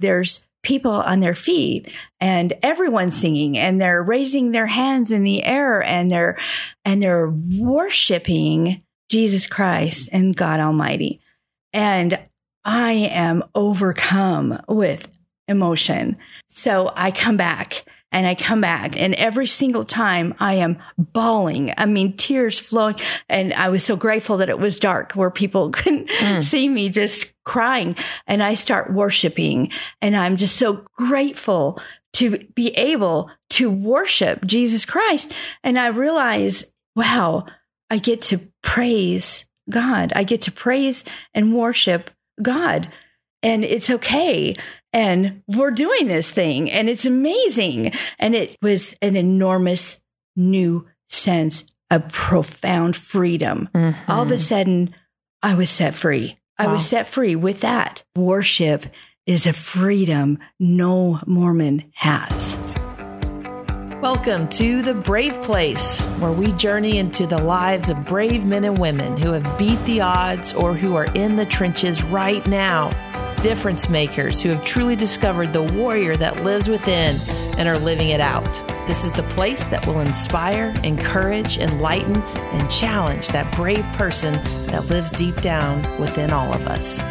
there's people on their feet and everyone's singing and they're raising their hands in the air and they're and they're worshiping Jesus Christ and God Almighty. And I am overcome with emotion. So I come back and I come back and every single time I am bawling. I mean, tears flowing. And I was so grateful that it was dark where people couldn't mm. see me just crying. And I start worshiping and I'm just so grateful to be able to worship Jesus Christ. And I realize, wow, I get to praise God. I get to praise and worship God. And it's okay and we're doing this thing and it's amazing. And it was an enormous new sense of profound freedom. Mm-hmm. All of a sudden, I was set free. I was set free with that. Worship is a freedom no Mormon has. Welcome to The Brave Place, where we journey into the lives of brave men and women who have beat the odds or who are in the trenches right now difference makers who have truly discovered the warrior that lives within and are living it out. This is the place that will inspire, encourage, enlighten, and challenge that brave person that lives deep down within all of us.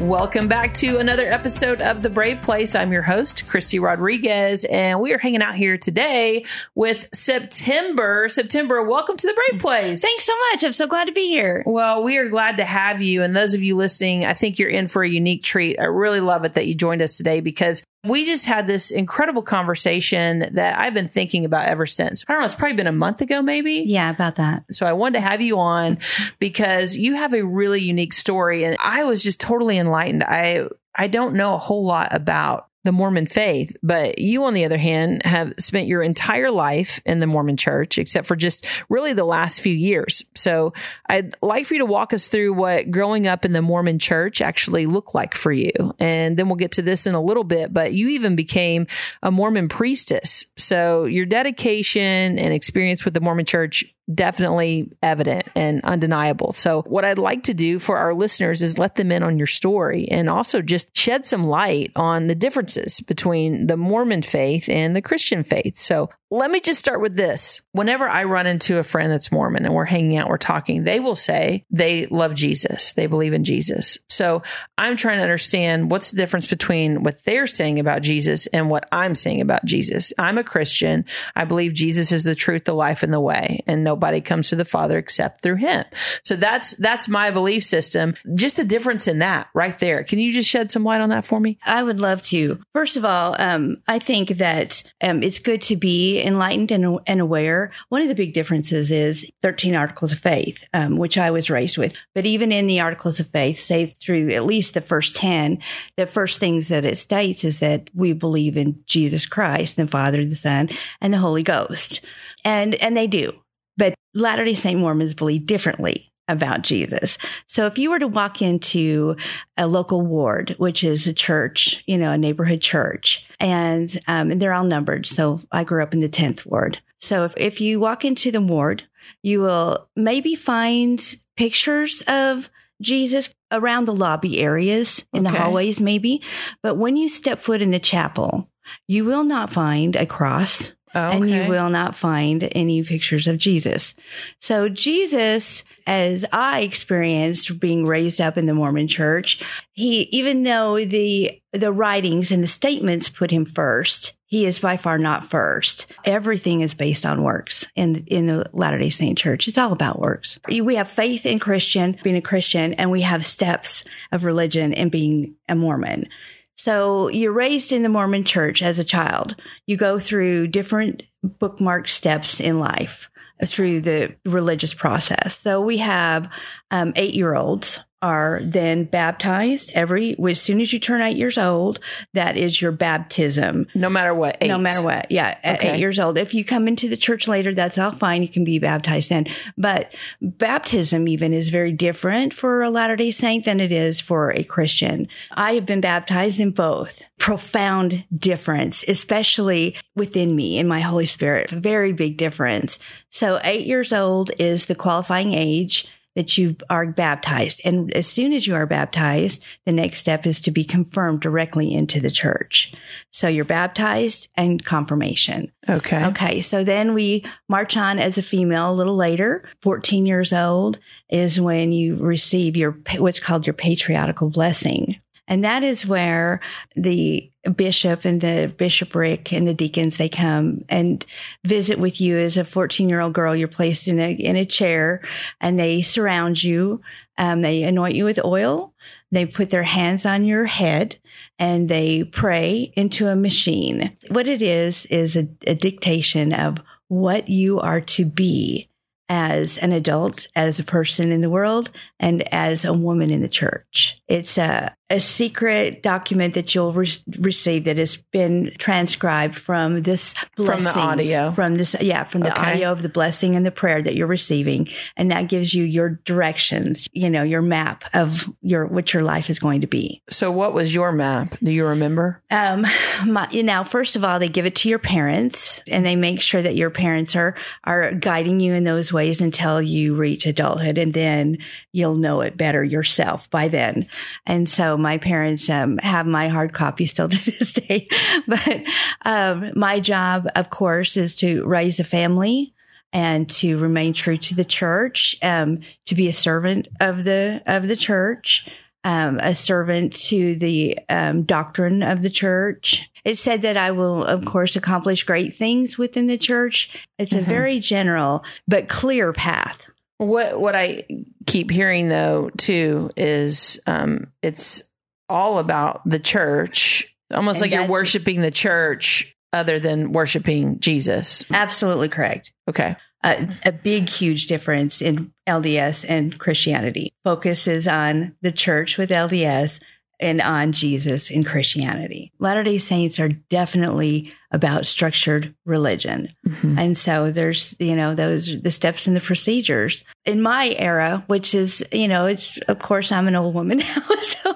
Welcome back to another episode of The Brave Place. I'm your host, Christy Rodriguez, and we are hanging out here today with September. September, welcome to The Brave Place. Thanks so much. I'm so glad to be here. Well, we are glad to have you. And those of you listening, I think you're in for a unique treat. I really love it that you joined us today because we just had this incredible conversation that I've been thinking about ever since. I don't know, it's probably been a month ago, maybe. Yeah, about that. So I wanted to have you on because you have a really unique story and I was just totally enlightened. I I don't know a whole lot about the Mormon faith. But you, on the other hand, have spent your entire life in the Mormon church, except for just really the last few years. So I'd like for you to walk us through what growing up in the Mormon church actually looked like for you. And then we'll get to this in a little bit, but you even became a Mormon priestess. So your dedication and experience with the Mormon church definitely evident and undeniable. So, what I'd like to do for our listeners is let them in on your story and also just shed some light on the differences between the Mormon faith and the Christian faith. So, let me just start with this. Whenever I run into a friend that's Mormon and we're hanging out, we're talking, they will say they love Jesus. They believe in Jesus. So I'm trying to understand what's the difference between what they're saying about Jesus and what I'm saying about Jesus. I'm a Christian. I believe Jesus is the truth, the life, and the way, and nobody comes to the Father except through him. So that's, that's my belief system. Just the difference in that right there. Can you just shed some light on that for me? I would love to. First of all, um, I think that um, it's good to be enlightened and, and aware. One of the big differences is 13 articles of faith, um, which I was raised with. But even in the articles of faith, say through at least the first 10, the first things that it states is that we believe in Jesus Christ, the Father, the Son, and the Holy Ghost. And, and they do. But Latter day Saint Mormons believe differently about Jesus. So if you were to walk into a local ward, which is a church, you know, a neighborhood church, and, um, and they're all numbered. So I grew up in the 10th ward. So if, if you walk into the ward, you will maybe find pictures of Jesus around the lobby areas in okay. the hallways, maybe. But when you step foot in the chapel, you will not find a cross okay. and you will not find any pictures of Jesus. So Jesus, as I experienced being raised up in the Mormon church, he, even though the, the writings and the statements put him first, he is by far not first. Everything is based on works in, in the Latter day Saint church. It's all about works. We have faith in Christian, being a Christian, and we have steps of religion and being a Mormon. So you're raised in the Mormon church as a child. You go through different bookmark steps in life through the religious process. So we have um, eight year olds are then baptized every as soon as you turn eight years old. That is your baptism. No matter what. Eight. No matter what. Yeah, at okay. eight years old. If you come into the church later, that's all fine. You can be baptized then. But baptism even is very different for a Latter Day Saint than it is for a Christian. I have been baptized in both. Profound difference, especially within me in my Holy Spirit. Very big difference. So eight years old is the qualifying age that you are baptized. And as soon as you are baptized, the next step is to be confirmed directly into the church. So you're baptized and confirmation. Okay. Okay. So then we march on as a female a little later. 14 years old is when you receive your, what's called your patriarchal blessing. And that is where the bishop and the bishopric and the deacons, they come and visit with you as a 14 year old girl. You're placed in a, in a chair and they surround you. Um, they anoint you with oil. They put their hands on your head and they pray into a machine. What it is, is a, a dictation of what you are to be as an adult, as a person in the world, and as a woman in the church. It's a, a secret document that you'll re- receive that has been transcribed from this blessing, From the audio. from this, yeah, from the Okay. audio of the blessing and the prayer that you're receiving, and that gives you your directions, you know, your map of your what your life is going to be. So, what was your map? Do you remember? Um, my, you know, first of all, they give it to your parents and they make sure that your parents are, are guiding you in those ways until you reach adulthood. And then you'll know it better yourself by then. And so my parents, um, have my hard copy still to this day. But, um, my job, of course, is to raise a family and to remain true to the church, um, to be a servant of the, of the church um, a servant to the um, doctrine of the church. It said that I will, of course, accomplish great things within the church. It's a Mhm. very general but clear path. What what I keep hearing though too is um, it's all about the church, almost And like you're worshiping the church other than worshiping Jesus. Absolutely correct. Okay. Uh, a big, huge difference in LDS and Christianity. Focuses on the church with LDS and on Jesus in Christianity. Latter day Saints are definitely about structured religion. Mhm. And so there's, you know, those, the steps and the procedures. In my era, which is, you know, it's, of course, I'm an old woman now. So,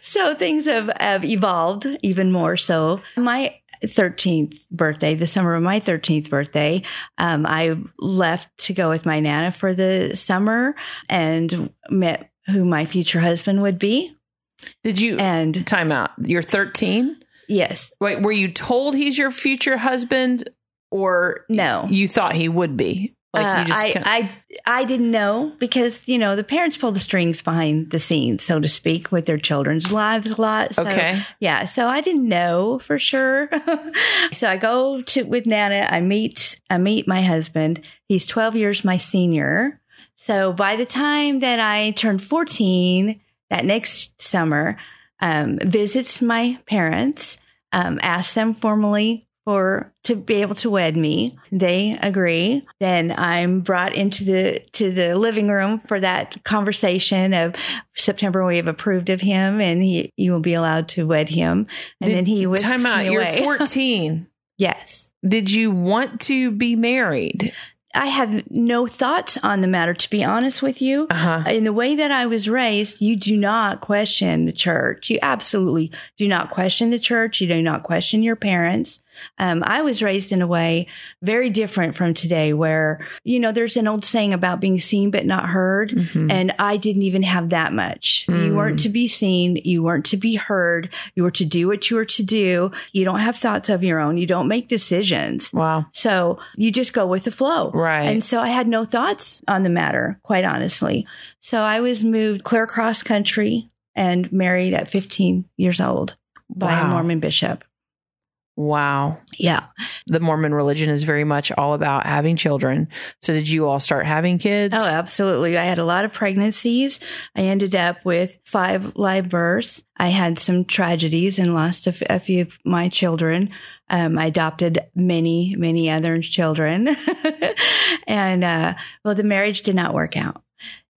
so things have, have evolved even more so. My 13th birthday, the summer of my 13th birthday, um, I left to go with my Nana for the summer and met who my future husband would be. Did you And time out? You're 13. yes, Wait, were you told he's your future husband, or no. you thought he would be? Like Uh, you just I, kinda- I I didn't know because you know the parents pull the strings behind the scenes, so to speak, with their children's lives a lot. So, okay. yeah, so I didn't know for sure. so I go to with Nana. I meet I meet my husband. He's twelve years my senior. So by the time that I turned fourteen, that next summer, um, visits my parents, um, asks them formally for to be able to wed me. They agree. Then I'm brought into the to the living room for that conversation of September. We have approved of him, and he you will be allowed to wed him. And Did- then he whisks Time out. You're away. 14. yes. Did you want to be married? I have no thoughts on the matter, to be honest with you. Uh huh. In the way that I was raised, you do not question the church. You absolutely do not question the church. You do not question your parents. Um, I was raised in a way very different from today, where, you know, there's an old saying about being seen but not heard. Mhm. And I didn't even have that much. You Mm. weren't to be seen. You weren't to be heard. You were to do what you were to do. You don't have thoughts of your own. You don't make decisions. Wow. So you just go with the flow. Right. And so I had no thoughts on the matter, quite honestly. So I was moved clear across country and married at 15 years old by a Mormon bishop. Wow. Yeah. The Mormon religion is very much all about having children. So did you all start having kids? Oh, absolutely. I had a lot of pregnancies. I ended up with five live births. I had some tragedies and lost a, f- a few of my children. Um, I adopted many, many other children. and, uh, well, the marriage did not work out.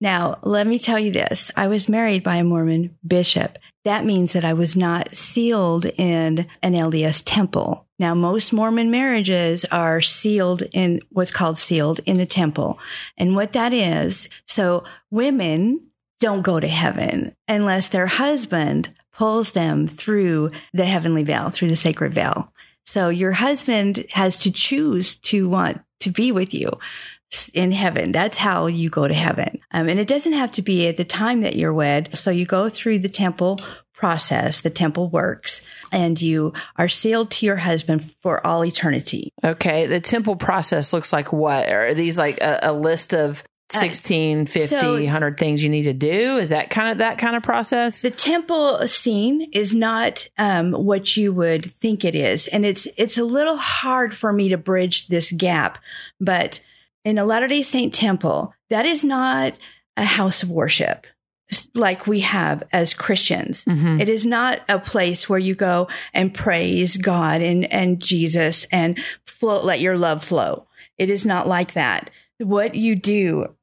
Now, let me tell you this. I was married by a Mormon bishop. That means that I was not sealed in an LDS temple. Now, most Mormon marriages are sealed in what's called sealed in the temple. And what that is, so women don't go to heaven unless their husband pulls them through the heavenly veil, through the sacred veil. So your husband has to choose to want to be with you. In heaven. That's how you go to heaven. Um, and it doesn't have to be at the time that you're wed. So you go through the temple process, the temple works, and you are sealed to your husband for all eternity. Okay. The temple process looks like what? Are these like a, a list of 16, 50, so- 100 things you need to do? Is that kind of that kind of process? The temple scene is not um, what you would think it is, and it's it's a little hard for me to bridge this gap. But in a Latter Day Saint temple, that is not a house of worship like we have as Christians. Mhm. It is not a place where you go and praise God and, and Jesus and flow, let your love flow. It is not like that. What you do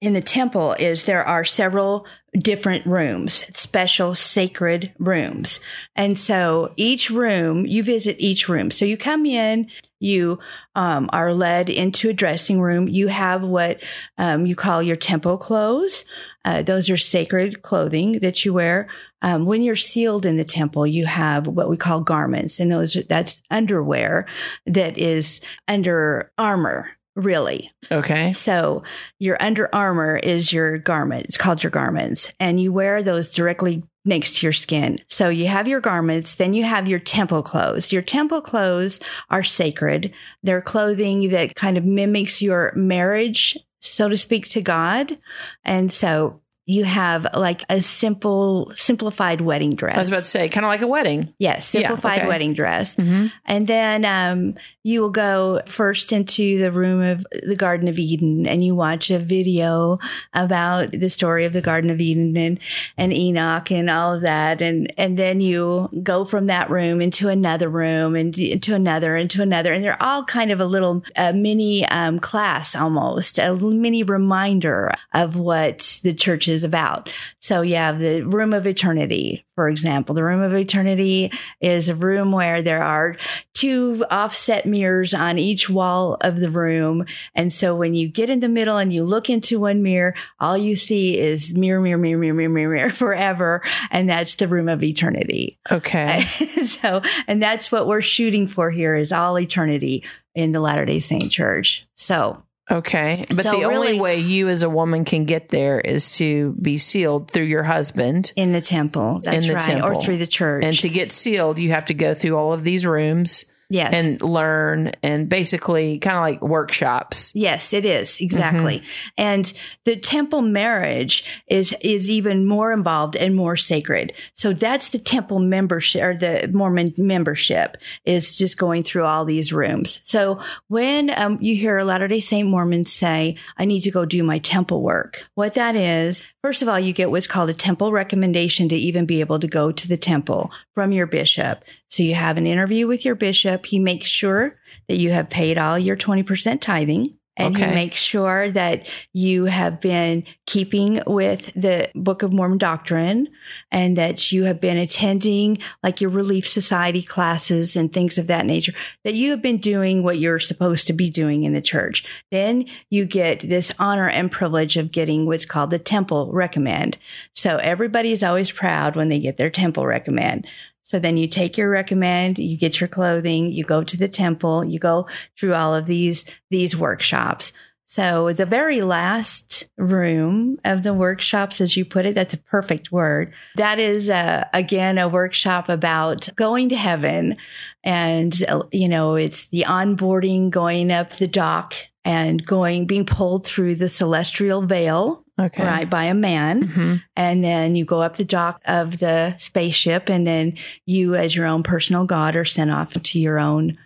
in the temple is there are several different rooms, special sacred rooms. And so each room, you visit each room. So you come in, you um, are led into a dressing room. You have what um, you call your temple clothes. Uh, those are sacred clothing that you wear. Um, when you're sealed in the temple, you have what we call garments, and those that's underwear that is under armor, really. Okay. So your under armor is your garment. It's called your garments, and you wear those directly next to your skin. So you have your garments, then you have your temple clothes. Your temple clothes are sacred. They're clothing that kind of mimics your marriage, so to speak, to God. And so you have like a simple, simplified wedding dress. I was about to say, kind of like a wedding. Yes, Yeah, simplified okay. wedding dress. Mm-hmm. And then um, you will go first into the room of the Garden of Eden and you watch a video about the story of the Garden of Eden and, and Enoch and all of that. And, and then you go from that room into another room and into another, into another. And they're all kind of a little uh, mini um, class almost, a mini reminder of what the church is about. So you have the room of eternity, for example. The room of eternity is a room where there are two offset mirrors on each wall of the room. And so when you get in the middle and you look into one mirror, all you see is mirror, mirror, mirror, mirror, mirror, mirror, mirror forever. And that's the room of eternity. Okay. so, and that's what we're shooting for here is all eternity in the Latter day Saint church. So Okay. But So the only way you as a woman can get there is to be sealed through your husband. in the temple, that's the right. temple. Or through the church. And to get sealed, you have to go through all of these rooms yes. and learn and basically kind of like workshops. Yes, it is exactly. Mm-hmm. And the temple marriage is is even more involved and more sacred. So that's the temple membership or the Mormon membership is just going through all these rooms. So when um, you hear a Latter Day Saint Mormons say, "I need to go do my temple work," what that is, first of all, you get what's called a temple recommendation to even be able to go to the temple from your bishop. So you have an interview with your bishop. He makes sure that you have paid all your twenty percent tithing. And Okay. he makes sure that you have been keeping with the Book of Mormon doctrine and that you have been attending like your Relief Society classes and things of that nature, that you have been doing what you're supposed to be doing in the church. Then you get this honor and privilege of getting what's called the temple recommend. So everybody is always proud when they get their temple recommend. So then you take your recommend, you get your clothing, you go to the temple, you go through all of these these workshops. So the very last room of the workshops, as you put it, that's a perfect word. That is uh, again a workshop about going to heaven, and you know it's the onboarding, going up the dock, and going being pulled through the celestial veil, Okay. right, by a man hmm and then you go up the dock of the spaceship and then you as your own personal god are sent off to your own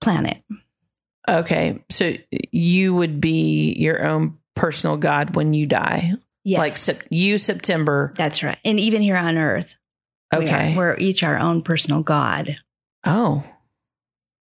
planet Okay. So you would be your own personal God when you die. yes Like sep- you, September. that's right and even here on earth we are- Okay. we're each our own personal god Oh,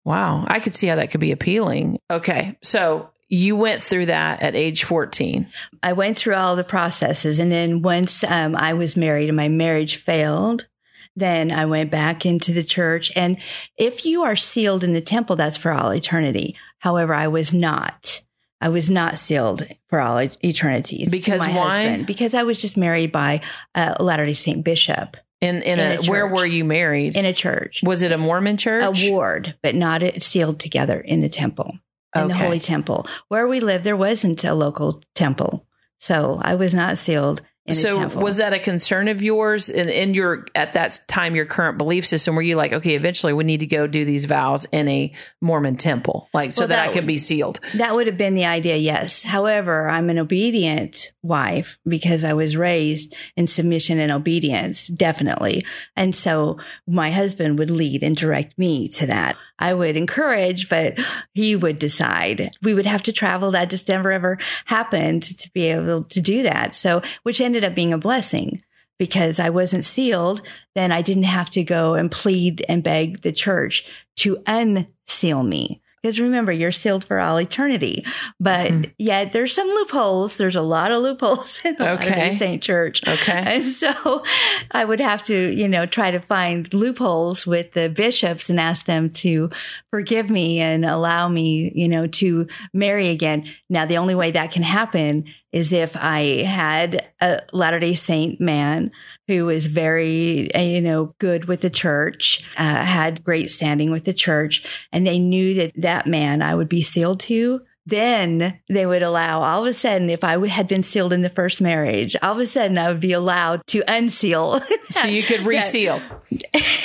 wow. I could see how that could be appealing. Okay. So you went through that at age 14. i went through all the processes and then once um, i was married and my marriage failed then i went back into the church and if you are sealed in the temple that's for all eternity however i was not I was not sealed for all eternity. Because my why? husband. Because I was just married by a Latter day Saint bishop In, in, In a, a where were you married? in a church, Was it a Mormon church? a ward, but not sealed together in the temple. In the Holy Temple. Where we lived, there wasn't a local temple. So I was not sealed so was that a concern of yours in, in your at that time your current belief system were you like okay eventually we need to go do these vows in a mormon temple like so Well, that, that i can be sealed That would have been the idea, yes. However, I'm an obedient wife because I was raised in submission and obedience, definitely. And so my husband would lead and direct me to that. I would encourage, but he would decide. We would have to travel. That just never ever happened to be able to do that. So, which ended up being a blessing because I wasn't sealed. Then I didn't have to go and plead and beg the church to unseal me. Because remember, you're sealed for all eternity. But Mhm. yet there's some loopholes. There's a lot of loopholes in the Okay. Latter-day Saint Church. okay And so I would have to, you know, try to find loopholes with the bishops and ask them to forgive me and allow me, you know, to marry again. Now, the only way that can happen is if I had a Latter day Saint man who was very, uh, you know, good with the church, uh, had great standing with the church, and they knew that that man I would be sealed to. Then they would allow all of a sudden if i had been sealed in the first marriage all of a sudden i would be allowed to unseal. So you could reseal.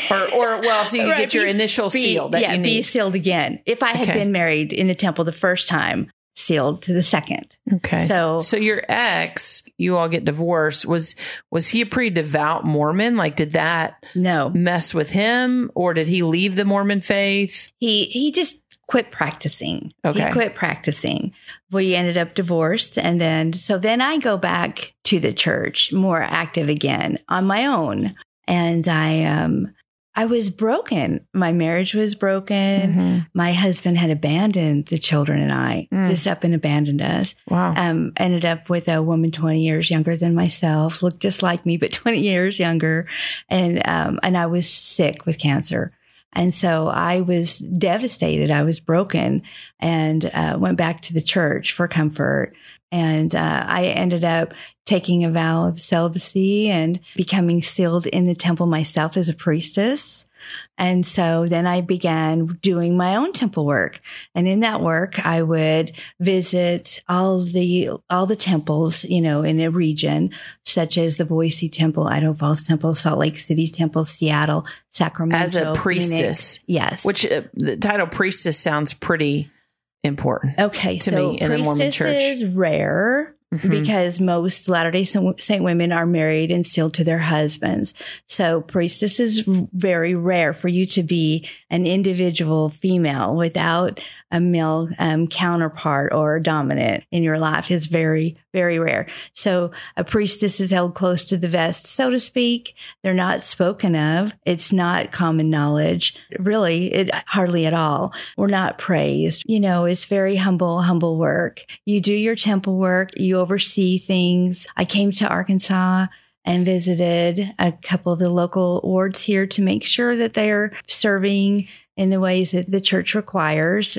Or or well so you could Right, get your be- initial be- seal that yeah you be sealed again. If i had Okay. been married in the temple the first time sealed to the second okay so- so your ex you all get divorced was was he a pretty devout mormon like did that no mess with him or did he leave the mormon faith he he just quit practicing. Okay. He quit practicing. We ended up divorced and then so then I go back to the church more active again on my own. And I um I was broken. My marriage was broken. Mhm. My husband had abandoned the children and I, Mm. just up and abandoned us. wow Um, ended up with a woman 20 years younger than myself, looked just like me, but 20 years younger. And, um, and I was sick with cancer. And so I was devastated. I was broken and uh, went back to the church for comfort. And uh, I ended up taking a vow of celibacy and becoming sealed in the temple myself as a priestess. And so then I began doing my own temple work. And in that work, I would visit all the all the temples, you know, in a region, such as the Boise Temple, Idaho Falls Temple, Salt Lake City Temple, Seattle, Sacramento. as a Phoenix. priestess Yes. which uh, the title priestess sounds pretty important okay, to so me in the Mormon priestess church. is rare. Mhm. because most Latter day Saint women are married and sealed to their husbands. So priestess is very rare for you to be an individual female without a male um, counterpart or dominant in your life is very, very rare. So a priestess is held close to the vest, so to speak. They're not spoken of. It's not common knowledge. Really, it hardly at all. We're not praised. You know, it's very humble, humble work. You do your temple work. You oversee things. I came to Arkansas and visited a couple of the local wards here to make sure that they're serving in the ways that the church requires.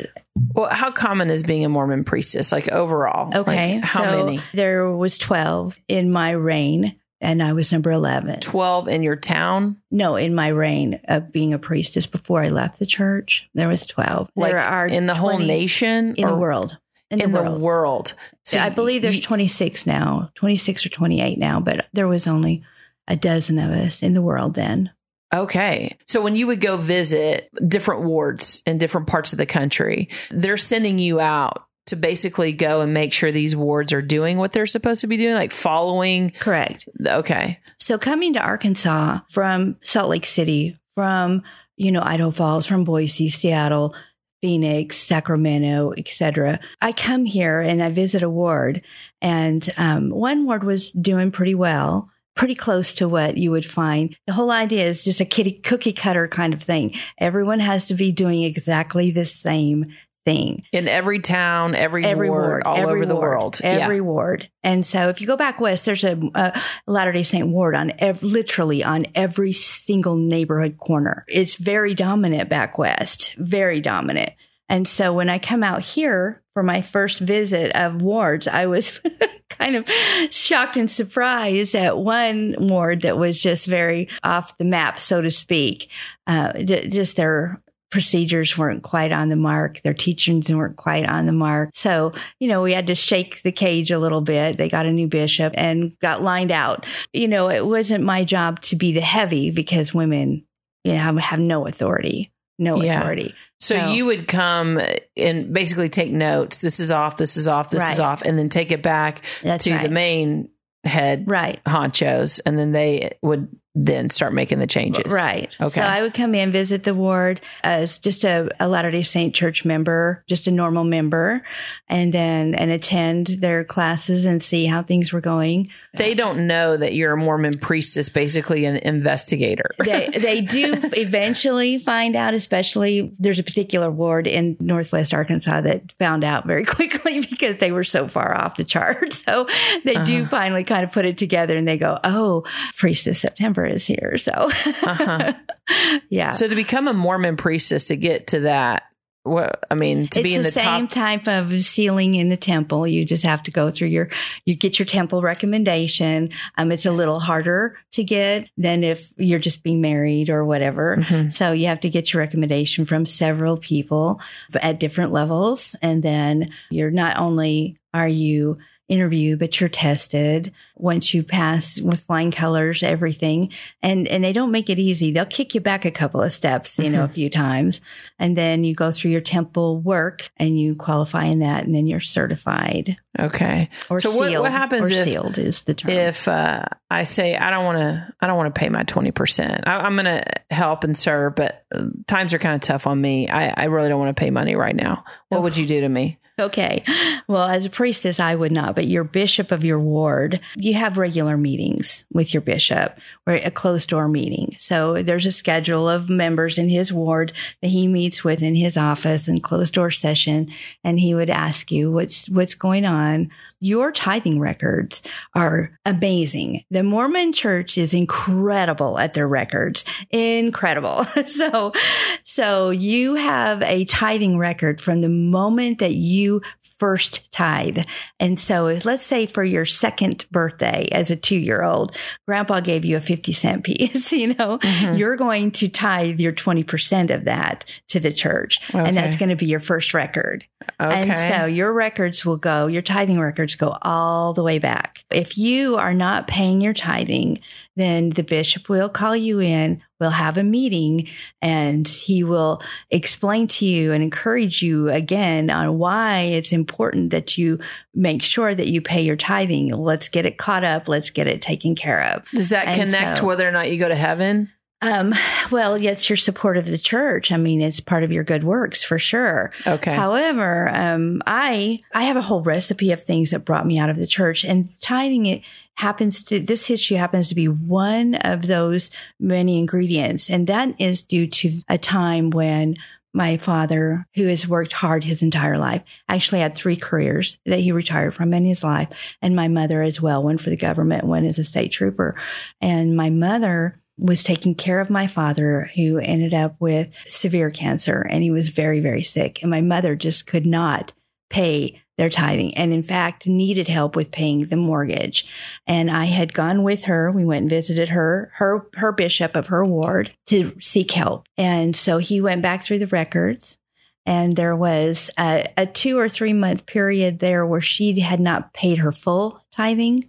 well how common is being a mormon priestess like overall Okay. Like, how so many There was 12 in my reign and I was number 11. 12 in your town No, in my reign of being a priestess before I left the church, there was 12. like there are in the whole nation in the world. In, in the the world. so I believe there's you- 26 now, 26 or 28 now, but there was only a dozen of us in the world then. Okay. So when you would go visit different wards in different parts of the country, they're sending you out to basically go and make sure these wards are doing what they're supposed to be doing, like following. Correct. Okay. So coming to Arkansas from Salt Lake City, from you know Idaho Falls, from Boise, Seattle, Phoenix, Sacramento, etc. I come here and I visit a ward, and um, one ward was doing pretty well. Pretty close to what you would find. The whole idea is just a kitty cookie cutter kind of thing. Everyone has to be doing exactly the same thing In every town, every, every ward, ward, all every over the world. every yeah. ward. And so, if you go back west, there's a, a Latter Day Saint ward on ev- literally on every single neighborhood corner. It's very dominant back west, very dominant. And so, when I come out here for my first visit of wards, I was kind of shocked and surprised at one ward that was just very off the map, so to speak. Uh, j- just their procedures weren't quite on the mark. Their teachings weren't quite on the mark. So, you know, we had to shake the cage a little bit. They got a new bishop and got lined out. You know, it wasn't my job to be the heavy because women, you know, have no authority. No Yeah. authority. So No. you would come and basically take notes. This is off. This is off. This is off, and then take it back That's to right. the main head Right. honchos, and then they would then start making the changes. Right. Okay. So I would come in, visit the ward as just a, a Latter day Saint church member, just a normal member, and then and attend their classes and see how things were going. They don't know that you're a Mormon priestess, basically an investigator. They they do eventually find out, especially there's a particular ward in Northwest Arkansas that found out very quickly because they were so far off the chart. So they do Uh-huh. finally kind of put it together and they go, Oh, Priestess September is here. So Uh-huh. yeah. So to become a Mormon priestess, to get to that, what I mean, to it's be in the, same top. type of sealing in the temple. You just have to go through your, you get your temple recommendation. Um, it's a little harder to get than if you're just being married or whatever. Mhm. So you have to get your recommendation from several people at different levels. And then you're not only are you interviewed, but you're tested once you pass with flying colors, everything. And, and they don't make it easy. They'll kick you back a couple of steps, you know, a few times. And then you go through your temple work and you qualify in that. And then you're certified Okay. or So what- sealed. what happens or if- sealed is the term. If uh, I say I don't want to, I don't want to pay my twenty percent. I'm going to help and serve, but uh, times are kind of tough on me. I, I really don't want to pay money right now. What would you do to me? Okay. Well, as a priestess, I would not, but your bishop of your ward, you have regular meetings with your bishop or a closed door meeting. So there's a schedule of members in his ward that he meets with in his office and closed door session. And he would ask you what's, what's going on. Your tithing records are amazing. The Mormon church is incredible at their records. Incredible. So, so you have a tithing record from the moment that you first tithe. And so if, let's say for your second birthday as a two year old, grandpa gave you a 50 cent piece, you know, Mhm. you're going to tithe your 20% of that to the church. Okay. And that's going to be your first record. Okay. And so your records will go, your tithing records go all the way back. If you are not paying your tithing, then the bishop will call you in, we'll have a meeting, and he will explain to you and encourage you again on why it's important that you make sure that you pay your tithing. Let's get it caught up. Let's get it taken care of. Does that and connect so- whether or not you go to heaven? Um, well, it's your support of the church. I mean, it's part of your good works for sure. Okay. However, um, I I have a whole recipe of things that brought me out of the church, and tithing it happens to this history happens to be one of those many ingredients, and that is due to a time when my father, who has worked hard his entire life, actually had three careers that he retired from in his life, and my mother as well, one for the government, one as a state trooper, and my mother was taking care of my father who ended up with severe cancer and he was very very sick. And my mother just could not pay their tithing and in fact needed help with paying the mortgage. And i had gone with her. We went and visited her her her bishop of her ward to seek help. And so he went back through the records and there was a, a two or three month period there where she had not paid her full tithing.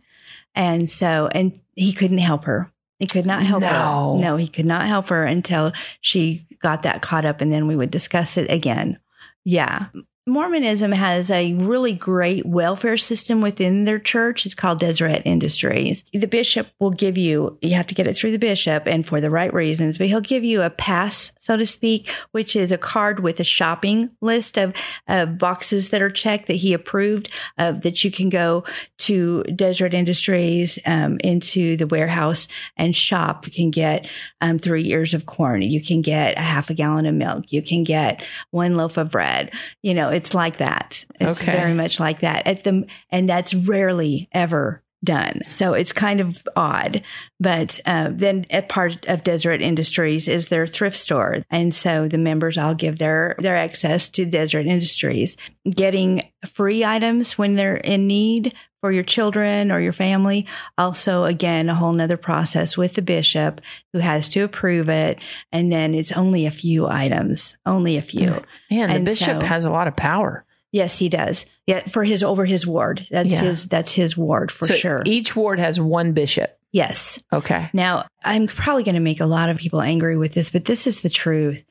And so and he couldn't help her he could not help No. her no he could not help her until she got that caught up and then we would discuss it again. Yeah Mormonism has a really great welfare system within their church. It's called Deseret Industries. The bishop will give you, you have to get it through the bishop and for the right reasons, but he'll give you a pass, so to speak, which is a card with a shopping list of, of boxes that are checked that he approved of that you can go to Deseret Industries um, into the warehouse and shop. You can get um, three ears of corn. You can get a half a gallon of milk. You can get one loaf of bread. You know, it's like that. It's Okay. very much like that. At the and that's rarely ever done. So it's kind of odd. But uh, then a part of Deseret Industries is their thrift store. And so the members all give their, their access to Deseret Industries. Getting free items when they're in need for your children or your family. Also, again, a whole nother process with the bishop who has to approve it. And then it's only a few items, only a few. Man, the bishop so- has a lot of power. Yes, he does. Yeah, for his over his ward. That's Yeah. his that's his ward for so sure. each ward has one bishop. yes. Okay. Now, I'm probably going to make a lot of people angry with this, but this is the truth.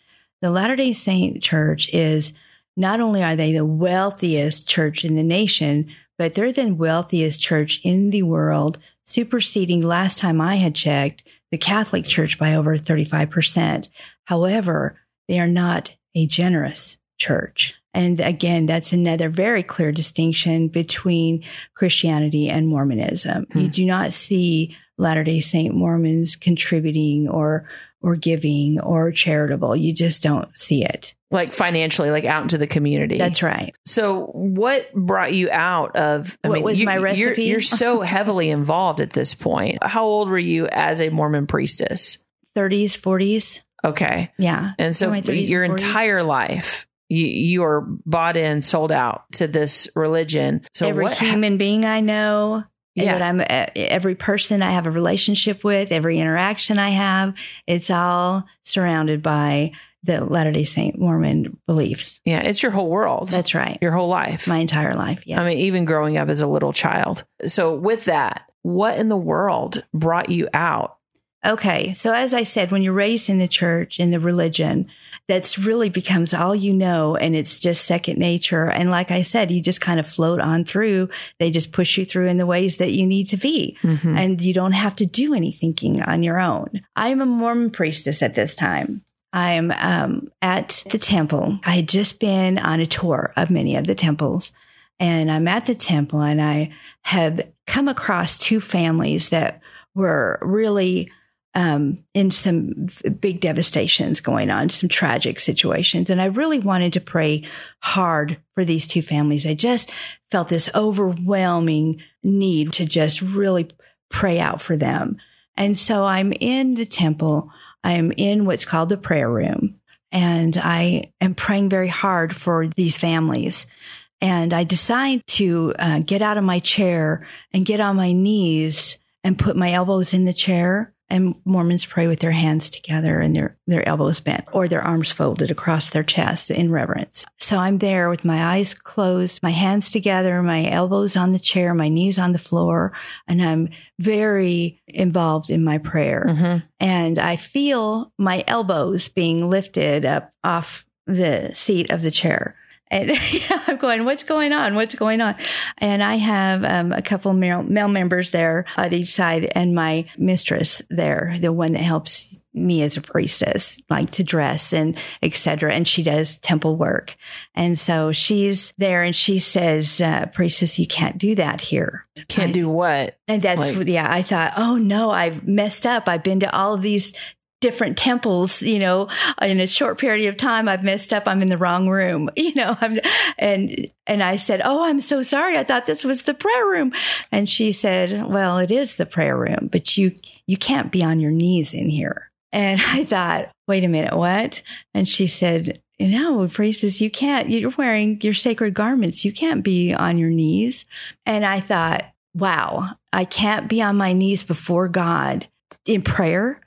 The Latter-day Saint Church is not only are they the wealthiest church in the nation, but they're the wealthiest church in the world, superseding last time I had checked the Catholic Church by over 35%. However, they are not a generous church. And again, that's another very clear distinction between Christianity and Mormonism. Hmm. You do not see Latter day Saint Mormons contributing or or giving or charitable. You just don't see it. Like financially, like out into the community. That's right. So, what brought you out of? What was my You're, recipe? you're so heavily involved at this point. How old were you as a Mormon priestess? 30s, 40s. Okay, Yeah. and so 30s your 40s. entire life, you you are bought in, sold out to this religion. So every what? human being I know, Yeah. that I'm uh, every person I have a relationship with, every interaction I have, it's all surrounded by the Latter Day Saint Mormon beliefs. yeah, it's your whole world. That's right. your whole life. My entire life. Yeah. I mean, even growing up as a little child. So, with that, what in the world brought you out? Okay. So as I said, when you're raised in the church, in the religion, that's really becomes all you know and it's just second nature. And like I said, you just kind of float on through. They just push you through in the ways that you need to be. Mhm. And you don't have to do any thinking on your own. I am a Mormon priestess at this time. I'm um, at the temple. I had just been on a tour of many of the temples. And I'm at the temple and I have come across two families that were really um, in some big devastations going on, some tragic situations. And I really wanted to pray hard for these two families. I just felt this overwhelming need to just really pray out for them. And so I'm in the temple. I'm in what's called the prayer room. And I am praying very hard for these families. And I decide to uh, get out of my chair and get on my knees and put my elbows in the chair. And Mormons pray with their hands together and their, their elbows bent or their arms folded across their chest in reverence. So I'm there with my eyes closed, my hands together, my elbows on the chair, my knees on the floor, and I'm very involved in my prayer Mhm. and I feel my elbows being lifted up off the seat of the chair. And you know, I'm going, what's going on? What's going on? And I have um, a couple male, male members there at each side, and my mistress there, the one that helps me as a priestess, like to dress and etc. And she does temple work, and so she's there, and she says, uh, "Priestess, you can't do that here." Can't I- do what? and that's Like- yeah. I thought, oh no, I've messed up. I've been to all of these different temples, you know, in a short period of time. I've messed up. I'm in the wrong room, you know. I'm, and and I said, oh, I'm so sorry. I thought this was the prayer room. And she said, well, it is the prayer room, but you you can't be on your knees in here. And I thought, wait a minute, what? And she said. No, priestess, you can't. You're wearing your sacred garments. You can't be on your knees. And I thought, wow, I can't be on my knees before God in prayer.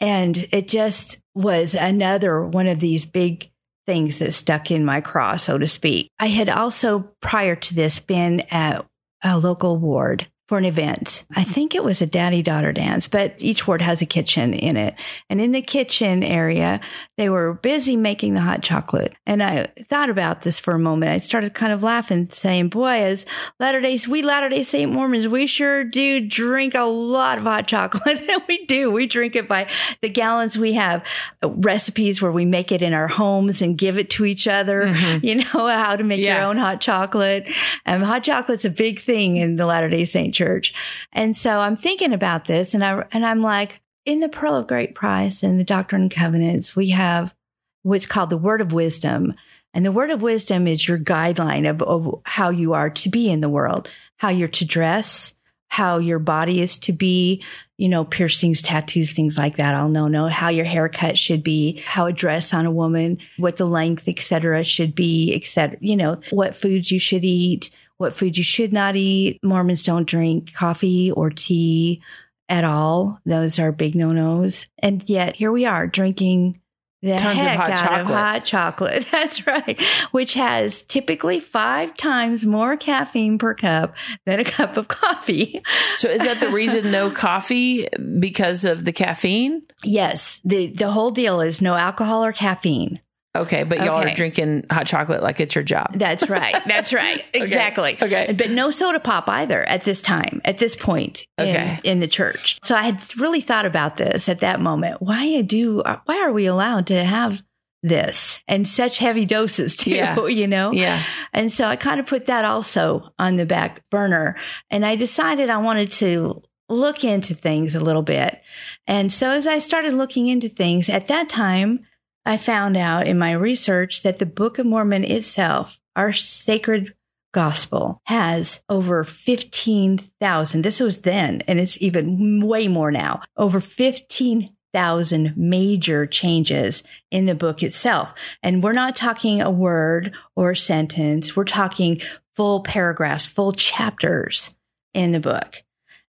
And it just was another one of these big things that stuck in my craw, so to speak. I had also, prior to this, been at a local ward for an event. I think it was a daddy daughter dance, but each ward has a kitchen in it. And in the kitchen area, they were busy making the hot chocolate. And I thought about this for a moment. I started kind of laughing, saying, Boy, as Latter day, we Latter day Saint Mormons, we sure do drink a lot of hot chocolate. we do. We drink it by the gallons. We have recipes where we make it in our homes and give it to each other. Mhm. You know how to make Yeah. your own hot chocolate. Um, hot chocolate's a big thing in the Latter day Saint Church. And so I'm thinking about this and I, and I'm like, in the Pearl of Great Price and the Doctrine and Covenants, we have what's called the Word of Wisdom. And the Word of Wisdom is your guideline of, of how you are to be in the world, how you're to dress, how your body is to be, you know, piercings, tattoos, things like that. I'll know, know how your haircut should be, how a dress on a woman, what the length, etc., should be, etc. You know, what foods you should eat, what foods you should not eat. Mormons don't drink coffee or tea at all. Those are big no-nos. And yet here we are drinking the Tons of heck hot out chocolate. of hot chocolate. That's right. Which has typically five times more caffeine per cup than a cup of coffee. So is that the reason no coffee because of the caffeine? Yes. The the whole deal is no alcohol or caffeine. Okay, but y'all Okay. are drinking hot chocolate like it's your job. That's right. That's right. Exactly. Okay. But no soda pop either at this time, at this point in, Okay. in the church. So I had really thought about this at that moment. Why do uh, why are we allowed to have this and such heavy doses too, Yeah. you know? Yeah. And so I kind of put that also on the back burner. And I decided I wanted to look into things a little bit. And so as I started looking into things at that time, I found out in my research that the Book of Mormon itself, our sacred gospel, has over 15,000. This was then, and it's even way more now. Over 15,000 major changes in the book itself. And we're not talking a word or a sentence. We're talking full paragraphs, full chapters in the book.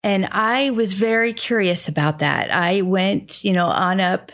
And I was very curious about that. I went, you know, on up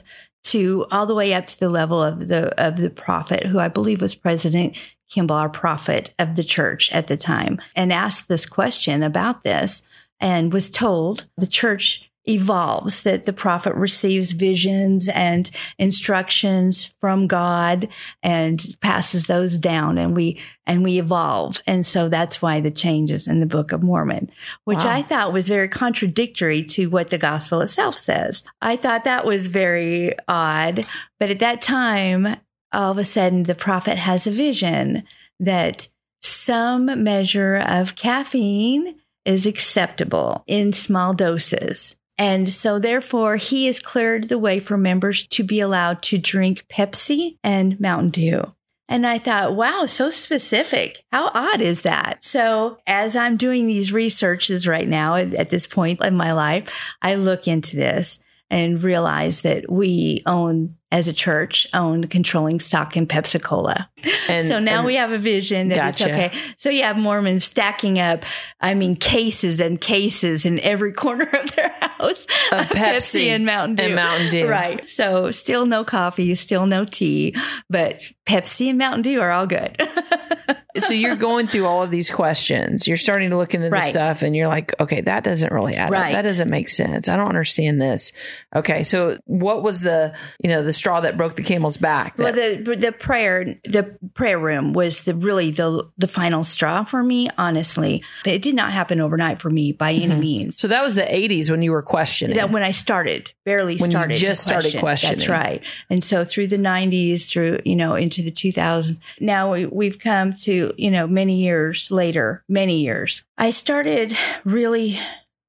to all the way up to the level of the of the prophet, who I believe was President Kimball, our prophet of the church at the time, and asked this question about this, and was told the church evolves that the prophet receives visions and instructions from God and passes those down and we and we evolve and so that's why the changes in the book of Mormon which Wow. I thought was very contradictory to what the gospel itself says I thought that was very odd but at that time all of a sudden the prophet has a vision that some measure of caffeine is acceptable in small doses. And so, therefore, he has cleared the way for members to be allowed to drink Pepsi and Mountain Dew. And I thought, wow, so specific. How odd is that? So, as I'm doing these researches right now at, this point in my life, I look into this and realize that we own, as a church, own controlling stock in Pepsi Cola. And so now we have a vision that Gotcha. it's okay. So you have Mormons stacking up, I mean, cases and cases in every corner of their house Of Pepsi and Mountain Dew. and Mountain Dew. Right. So still no coffee, still no tea, but Pepsi and Mountain Dew are all good. so you're going through all of these questions. You're starting to look into the stuff and you're like, okay, that doesn't really add up. That doesn't make sense. I don't understand this. Okay. So what was the, you know, the straw that broke the camel's back? well, the the prayer the prayer room was the really the the final straw for me. Honestly, it did not happen overnight for me by any Mhm. means. so that was the 80s when you were questioning. that when I started, barely When started, just started question. questioning. That's right. And so through the '90s, through you know into the 2000s, now we, we've come to you know many years later, many years. I started really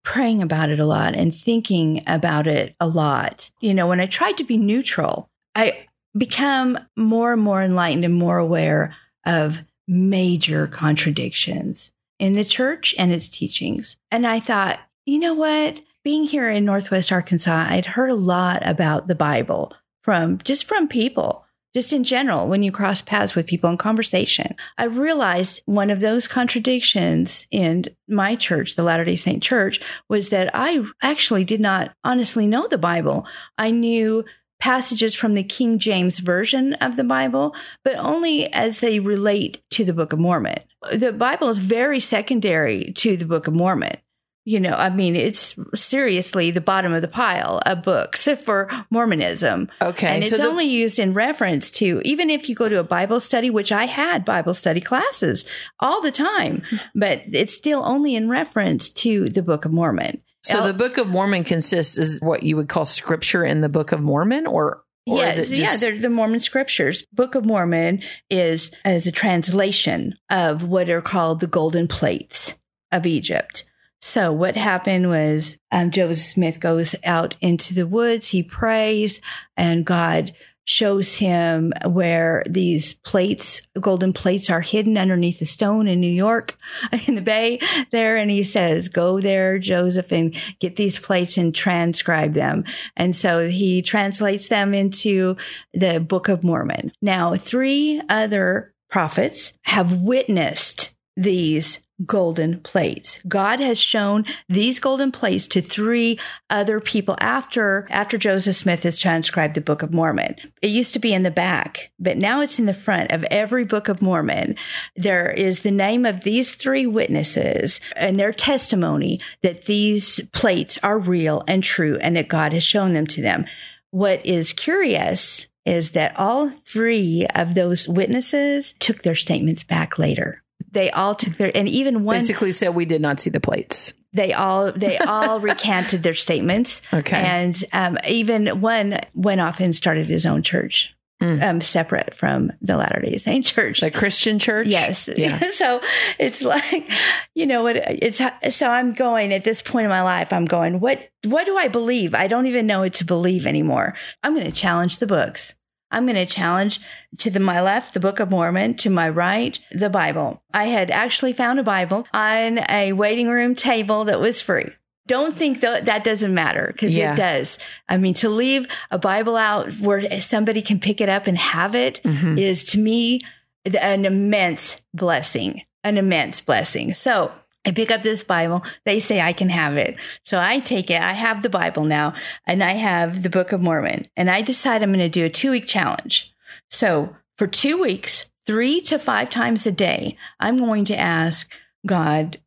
praying about it a lot and thinking about it a lot. You know, when I tried to be neutral, I become more and more enlightened and more aware of major contradictions in the church and its teachings. And I thought, you know what? Being here in Northwest Arkansas, I'd heard a lot about the Bible from just from people, just in general, when you cross paths with people in conversation. I realized one of those contradictions in my church, the Latter day Saint Church, was that I actually did not honestly know the Bible. I knew passages from the King James Version of the Bible, but only as they relate to the Book of Mormon. The Bible is very secondary to the Book of Mormon. You know, I mean, it's seriously the bottom of the pile of books for Mormonism. okay. And it's so the- only used in reference to, even if you go to a Bible study, which I had Bible study classes all the time, but it's still only in reference to the Book of Mormon. so the Book of Mormon consists is what you would call scripture in the Book of Mormon or, or yes, is it just, yeah, they're the Mormon scriptures. Book of Mormon is as a translation of what are called the golden plates of Egypt. So what happened was um, Joseph Smith goes out into the woods, he prays, and God shows him where these plates, golden plates are hidden underneath a stone in New York in the bay there. And he says, go there, Joseph, and get these plates and transcribe them. And so he translates them into the Book of Mormon. Now, three other prophets have witnessed these golden plates. God has shown these golden plates to three other people after after Joseph Smith has transcribed the Book of Mormon. It used to be in the back, but now it's in the front of every Book of Mormon. There is the name of these three witnesses and their testimony that these plates are real and true and that God has shown them to them. What is curious is that all three of those witnesses took their statements back later. They all took their, and even one Basically said we did not see the plates. they all they all recanted their statements. Okay. and um, even one went off and started his own church, Mm. um, separate from the Latter Day Saint church. The Christian church? Yes. Yeah. so it's like, you know what it's so I'm going at this point in my life, I'm going, what what do I believe? I don't even know what to believe anymore. I'm gonna challenge the books. I'm going to challenge to the, my left, the Book of Mormon, to my right, the Bible. I had actually found a Bible on a waiting room table that was free. Don't think that that doesn't matter because Yeah. it does. I mean, to leave a Bible out where somebody can pick it up and have it is Mhm. to me an immense blessing, an immense blessing. So I pick up this Bible. They say I can have it. So I take it. I have the Bible now and I have the Book of Mormon and I decide I'm going to do a two week challenge. So for two weeks, three to five times a day, I'm going to ask God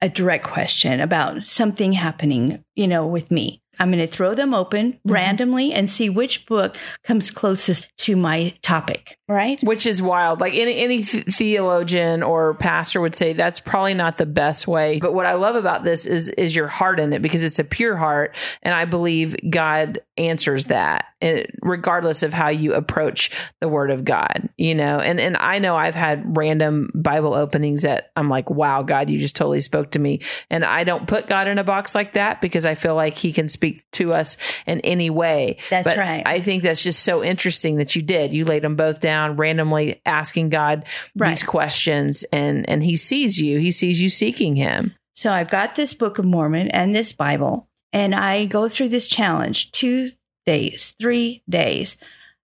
a direct question about something happening, you know, with me. I'm going to throw them open mm-hmm. randomly and see which book comes closest to my topic, right? Which is wild. Like any any theologian or pastor would say that's probably not the best way. But what I love about this is is your heart in it because it's a pure heart, and I believe God answers that, eh, regardless of how you approach the Word of God. You know, and and I know I've had random Bible openings that I'm like, wow, God, you just totally spoke to me, and I don't put God in a box like that because I feel like He can speak to us in any way. That's But right. I think that's just so interesting that you did. You laid them both down randomly, asking God Right. these questions, and and He sees you. He sees you seeking Him. So I've got this Book of Mormon and this Bible, and I go through this challenge two days, three days,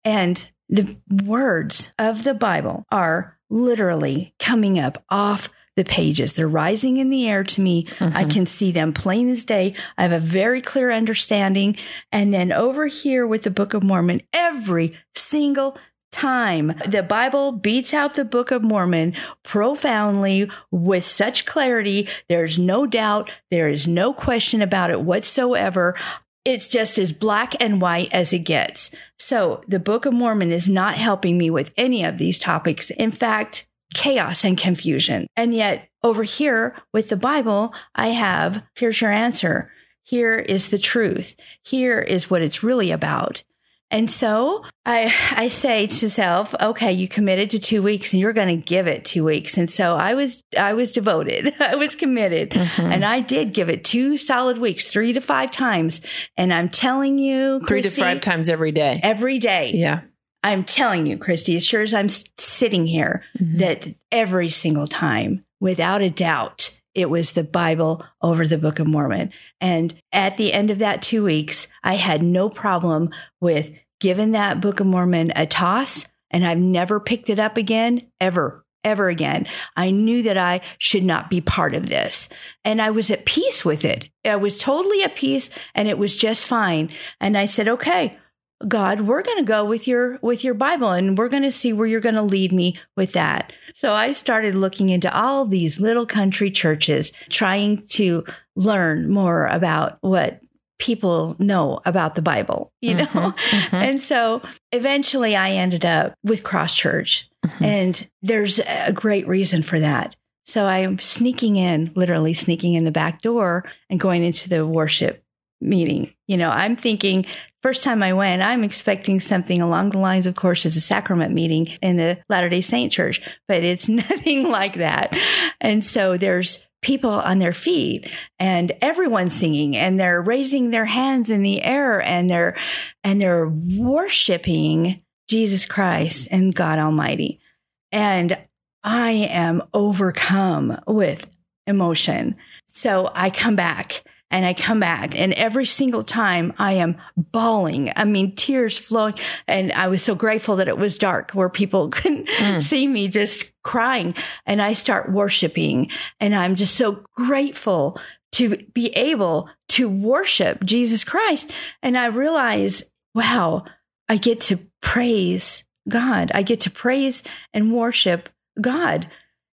and the words of the Bible are literally coming up off the pages. They're rising in the air to me. I mm-hmm. can see them plain as day. I have a very clear understanding. And then over here with the Book of Mormon, every single time the Bible beats out the Book of Mormon profoundly with such clarity. There's no doubt. There is no question about it whatsoever. It's just as black and white as it gets. So the Book of Mormon is not helping me with any of these topics. In fact, chaos and confusion. And yet over here with the Bible, I have here's your answer. Here is the truth. Here is what it's really about. And so I, I say to self, okay, you committed to two weeks and you're going to give it two weeks. And so I was, I was devoted. I was committed mm-hmm. and I did give it two solid weeks, three to five times. And I'm telling you, Three to five times every day. every day. Yeah. I'm telling you, Christy, as sure as I'm sitting here, Mhm. that every single time, without a doubt, it was the Bible over the Book of Mormon. And at the end of that two weeks, I had no problem with giving that Book of Mormon a toss. And I've never picked it up again, ever, ever again. I knew that I should not be part of this. And I was at peace with it. I was totally at peace and it was just fine. And I said, okay, God, we're going to go with your with your Bible and we're going to see where you're going to lead me with that. So I started looking into all these little country churches trying to learn more about what people know about the Bible, you know? Mhm, mhm. And so eventually I ended up with Cross Church Mhm. and there's a great reason for that. So I'm sneaking in, literally sneaking in the back door and going into the worship meeting. You know, I'm thinking, first time I went, I'm expecting something along the lines, of course, as a sacrament meeting in the Latter day Saint church, but it's nothing like that. And so there's people on their feet and everyone's singing and they're raising their hands in the air and they're, and they're worshiping Jesus Christ and God Almighty. And I am overcome with emotion. So I come back and I come back and every single time I am bawling. I mean, tears flowing. And I was so grateful that it was dark where people couldn't mm. see me just crying. And I start worshiping and I'm just so grateful to be able to worship Jesus Christ. And I realize, wow, I get to praise God. I get to praise and worship God.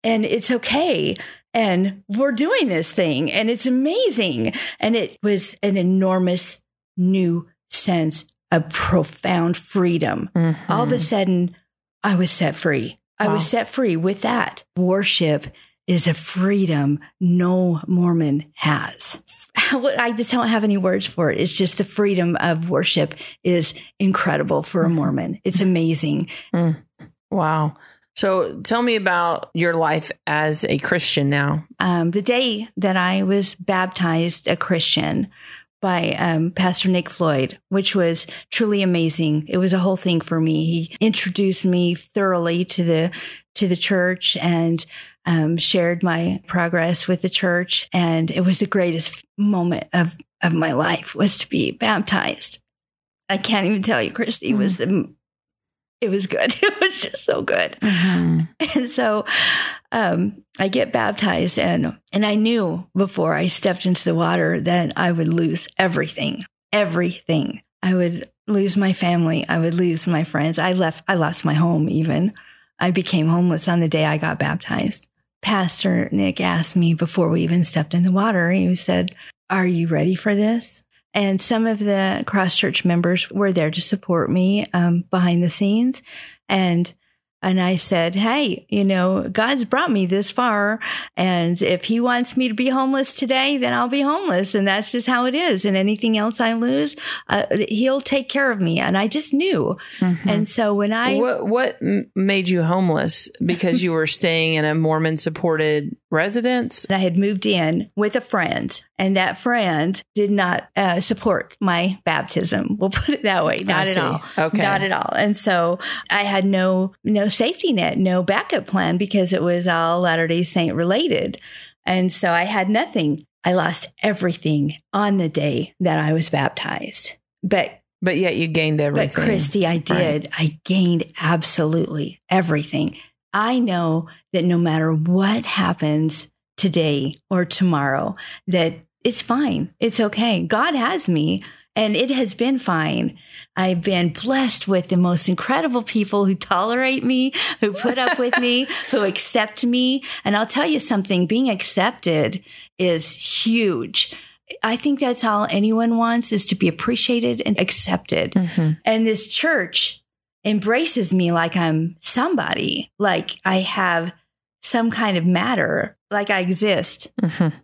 And it's okay and we're doing this thing and it's amazing. And it was an enormous new sense of profound freedom. Mm-hmm. All of a sudden, I was set free. Wow. I was set free with that. Worship is a freedom no Mormon has. I just don't have any words for it. It's just the freedom of worship is incredible for a mm-hmm. Mormon. It's amazing. Mm. Wow. So tell me about your life as a Christian now. Um, the day that I was baptized a Christian by um, Pastor Nick Floyd, which was truly amazing. It was a whole thing for me. He introduced me thoroughly to the to the church and um, shared my progress with the church, and it was the greatest moment of of my life was to be baptized. I can't even tell you, Christy, mm. was the it was good. It was just so good. Mm-hmm. And so um, I get baptized and and I knew before I stepped into the water that I would lose everything. Everything. I would lose my family. I would lose my friends. I left I lost my home even. I became homeless on the day I got baptized. Pastor Nick asked me before we even stepped in the water, he said, Are you ready for this? And some of the cross church members were there to support me um, behind the scenes. And and I said, Hey, you know, God's brought me this far. And if he wants me to be homeless today, then I'll be homeless. And that's just how it is. And anything else I lose, uh, he'll take care of me. And I just knew. Mm-hmm. And so when I. What, what made you homeless? Because you were staying in a Mormon supported residence? I had moved in with a friend and that friend did not uh, support my baptism. We'll put it that way. Not at all. Okay. Not at all. And so I had no no safety net, no backup plan because it was all Latter Day Saint related, and so I had nothing. I lost everything on the day that I was baptized, but. But yet you gained everything. But Christy, I did. Right. I gained absolutely everything. I know that no matter what happens today or tomorrow that it's fine. It's okay. God has me and it has been fine. I've been blessed with the most incredible people who tolerate me, who put up with me, who accept me. And I'll tell you something, being accepted is huge. I think that's all anyone wants is to be appreciated and accepted. Mm-hmm. And this church embraces me like I'm somebody, like I have some kind of matter, like I exist. Mm-hmm.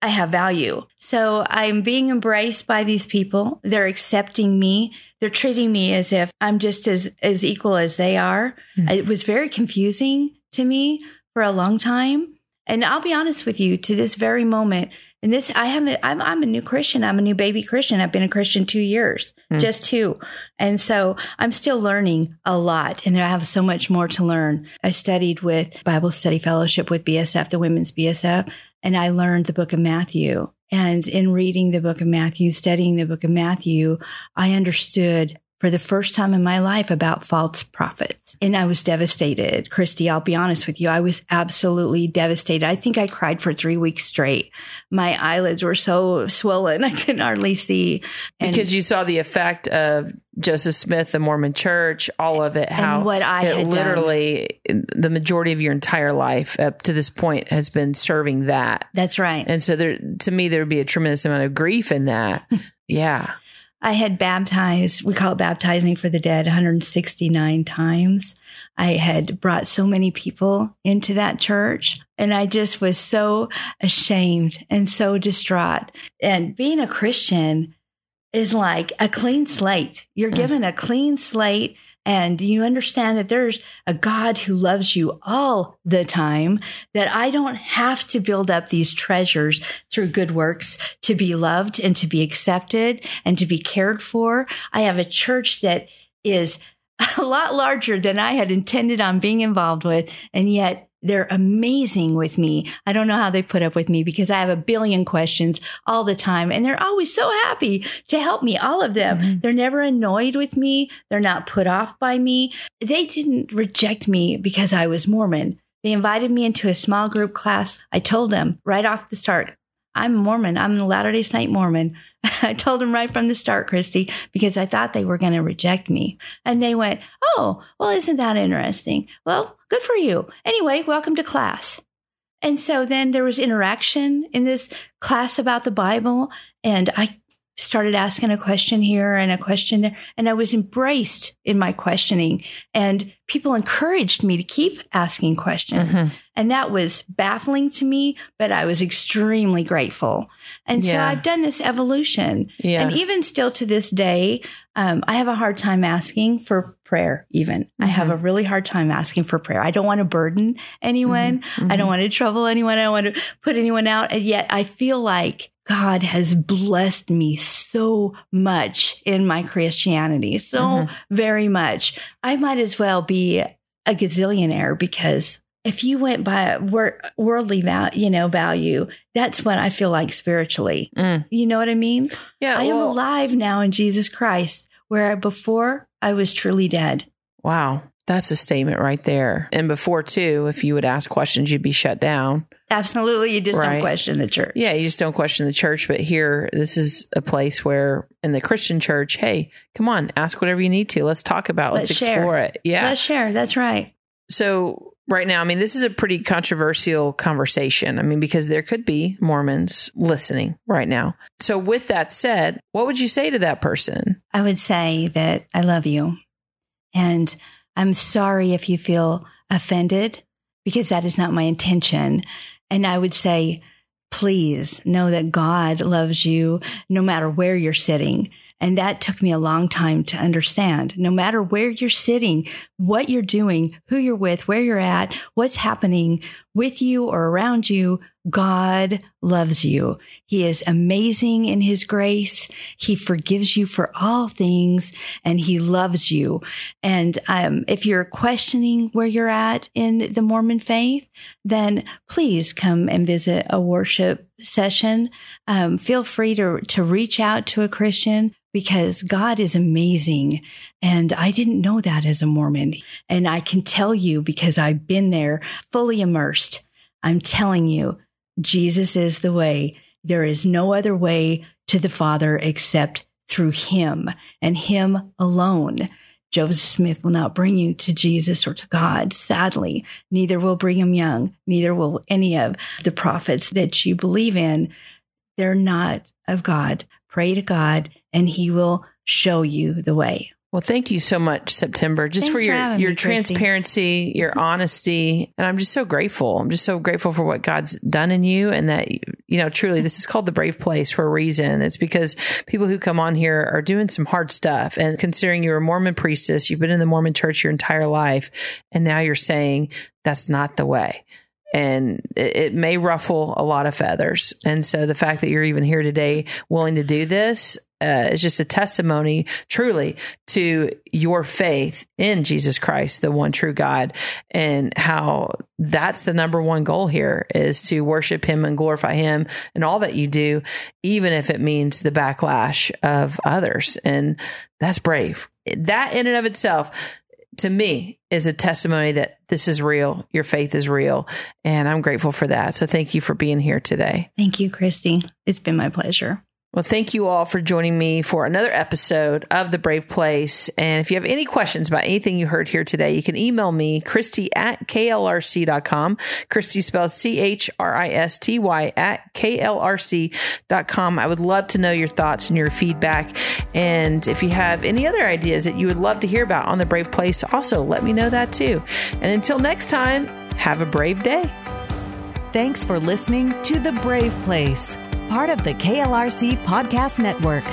I have value. So I'm being embraced by these people. They're accepting me. They're treating me as if I'm just as, as equal as they are. Mm-hmm. It was very confusing to me for a long time. And I'll be honest with you, to this very moment, and this, I haven't, I'm, I'm a new Christian. I'm a new baby Christian. I've been a Christian two years, mm. just two. And so I'm still learning a lot and I have so much more to learn. I studied with Bible Study Fellowship with BSF, the Women's BSF, and I learned the book of Matthew. And in reading the book of Matthew, studying the book of Matthew, I understood for the first time in my life about false prophets. And I was devastated. Christy, I'll be honest with you. I was absolutely devastated. I think I cried for three weeks straight. My eyelids were so swollen. I could hardly see. And because you saw the effect of Joseph Smith, the Mormon church, all of it, how what I it literally done. the majority of your entire life up to this point has been serving that. That's right. And so there, to me, there would be a tremendous amount of grief in that. yeah. I had baptized, we call it baptizing for the dead 169 times. I had brought so many people into that church and I just was so ashamed and so distraught. And being a Christian is like a clean slate. You're mm. given a clean slate and you understand that there's a God who loves you all the time, that I don't have to build up these treasures through good works to be loved and to be accepted and to be cared for. I have a church that is a lot larger than I had intended on being involved with. And yet they're amazing with me. I don't know how they put up with me because I have a billion questions all the time and they're always so happy to help me. All of them. Mm-hmm. They're never annoyed with me. They're not put off by me. They didn't reject me because I was Mormon. They invited me into a small group class. I told them right off the start, I'm Mormon. I'm a Latter day Saint Mormon. I told them right from the start, Christy, because I thought they were going to reject me. And they went, Oh, well, isn't that interesting? Well, good for you. Anyway, welcome to class. And so then there was interaction in this class about the Bible. And I started asking a question here and a question there. And I was embraced in my questioning. And people encouraged me to keep asking questions. Mm-hmm. And that was baffling to me, but I was extremely grateful. And yeah. so I've done this evolution. Yeah. And even still to this day, um, I have a hard time asking for prayer, even. Mm-hmm. I have a really hard time asking for prayer. I don't want to burden anyone. Mm-hmm. I don't mm-hmm. want to trouble anyone. I don't want to put anyone out. And yet I feel like God has blessed me so much in my Christianity, so mm-hmm. very much. I might as well be a gazillionaire because if you went by worldly value, you know, value, that's what I feel like spiritually. Mm. You know what I mean? Yeah. I well, am alive now in Jesus Christ, where before I was truly dead. Wow. That's a statement right there. And before, too, if you would ask questions, you'd be shut down. Absolutely. You just right? don't question the church. Yeah, you just don't question the church. But here, this is a place where in the Christian church, hey, come on, ask whatever you need to. Let's talk about Let's, let's explore it. Yeah. Let's share. That's right. So, right now, I mean, this is a pretty controversial conversation. I mean, because there could be Mormons listening right now. So, with that said, what would you say to that person? I would say that I love you. And I'm sorry if you feel offended because that is not my intention. And I would say, please know that God loves you no matter where you're sitting. And that took me a long time to understand. No matter where you're sitting, what you're doing, who you're with, where you're at, what's happening with you or around you, God loves you. He is amazing in his grace. He forgives you for all things and he loves you. And um, if you're questioning where you're at in the Mormon faith, then please come and visit a worship session. Um, feel free to, to reach out to a Christian because God is amazing. And I didn't know that as a Mormon. And I can tell you because I've been there fully immersed. I'm telling you, Jesus is the way. There is no other way to the Father except through him and him alone. Joseph Smith will not bring you to Jesus or to God, sadly. Neither will Brigham Young. Neither will any of the prophets that you believe in. They're not of God. Pray to God and he will show you the way. Well, thank you so much, September, just Thanks for your for your me, transparency, your honesty, and I'm just so grateful. I'm just so grateful for what God's done in you, and that you know, truly, this is called the brave place for a reason. It's because people who come on here are doing some hard stuff, and considering you're a Mormon priestess, you've been in the Mormon Church your entire life, and now you're saying that's not the way and it, it, may ruffle a lot of feathers. And so the fact that you're even here today, willing to do this, uh, is just a testimony truly to your faith in Jesus Christ, the one true God, and how that's the number one goal here is to worship Him and glorify Him and all that you do, even if it means the backlash of others. And that's brave. That in and of itself to me is a testimony that this is real. Your faith is real. And I'm grateful for that. So thank you for being here today. Thank you, Christy. It's been my pleasure. Well, thank you all for joining me for another episode of The Brave Place. And if you have any questions about anything you heard here today, you can email me, Christy at KLRC.com. Christy spelled C H R I S T Y at KLRC.com. I would love to know your thoughts and your feedback. And if you have any other ideas that you would love to hear about on The Brave Place, also let me know that too. And until next time, have a brave day. Thanks for listening to The Brave Place part of the KLRC Podcast Network.